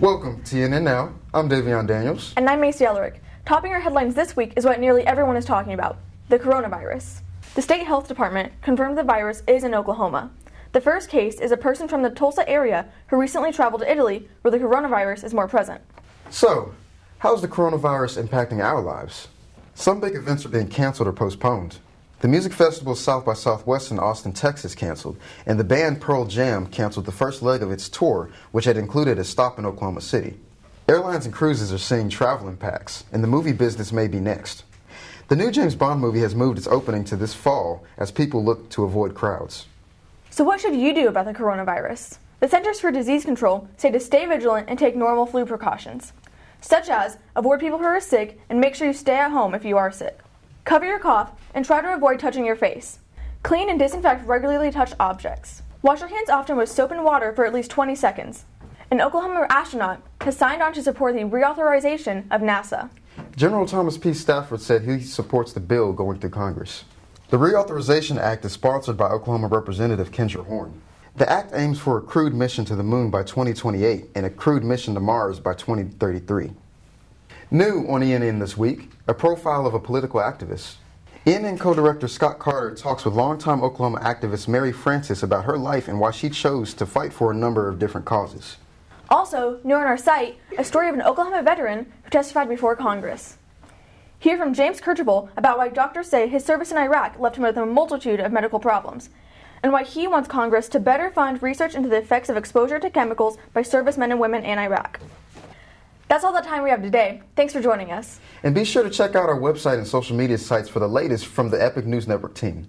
Welcome to ENN Now. I'm Davion Daniels. And I'm Macy Ellerick. Topping our headlines this week is what nearly everyone is talking about the coronavirus. The state health department confirmed the virus is in Oklahoma. The first case is a person from the Tulsa area who recently traveled to Italy where the coronavirus is more present. So, how's the coronavirus impacting our lives? Some big events are being canceled or postponed. The music festival South by Southwest in Austin, Texas canceled, and the band Pearl Jam canceled the first leg of its tour, which had included a stop in Oklahoma City. Airlines and cruises are seeing travel impacts, and the movie business may be next. The new James Bond movie has moved its opening to this fall as people look to avoid crowds. So, what should you do about the coronavirus? The Centers for Disease Control say to stay vigilant and take normal flu precautions, such as avoid people who are sick and make sure you stay at home if you are sick. Cover your cough and try to avoid touching your face. Clean and disinfect regularly touched objects. Wash your hands often with soap and water for at least 20 seconds. An Oklahoma astronaut has signed on to support the reauthorization of NASA. General Thomas P. Stafford said he supports the bill going through Congress. The Reauthorization Act is sponsored by Oklahoma Representative Kendra Horn. The act aims for a crewed mission to the moon by 2028 and a crewed mission to Mars by 2033. New on ENN this week, a profile of a political activist. ENN co-director Scott Carter talks with longtime Oklahoma activist Mary Francis about her life and why she chose to fight for a number of different causes. Also, new on our site, a story of an Oklahoma veteran who testified before Congress. Hear from James Kercheval about why doctors say his service in Iraq left him with a multitude of medical problems, and why he wants Congress to better fund research into the effects of exposure to chemicals by servicemen and women in Iraq. That's all the time we have today. Thanks for joining us. And be sure to check out our website and social media sites for the latest from the Epic News Network team.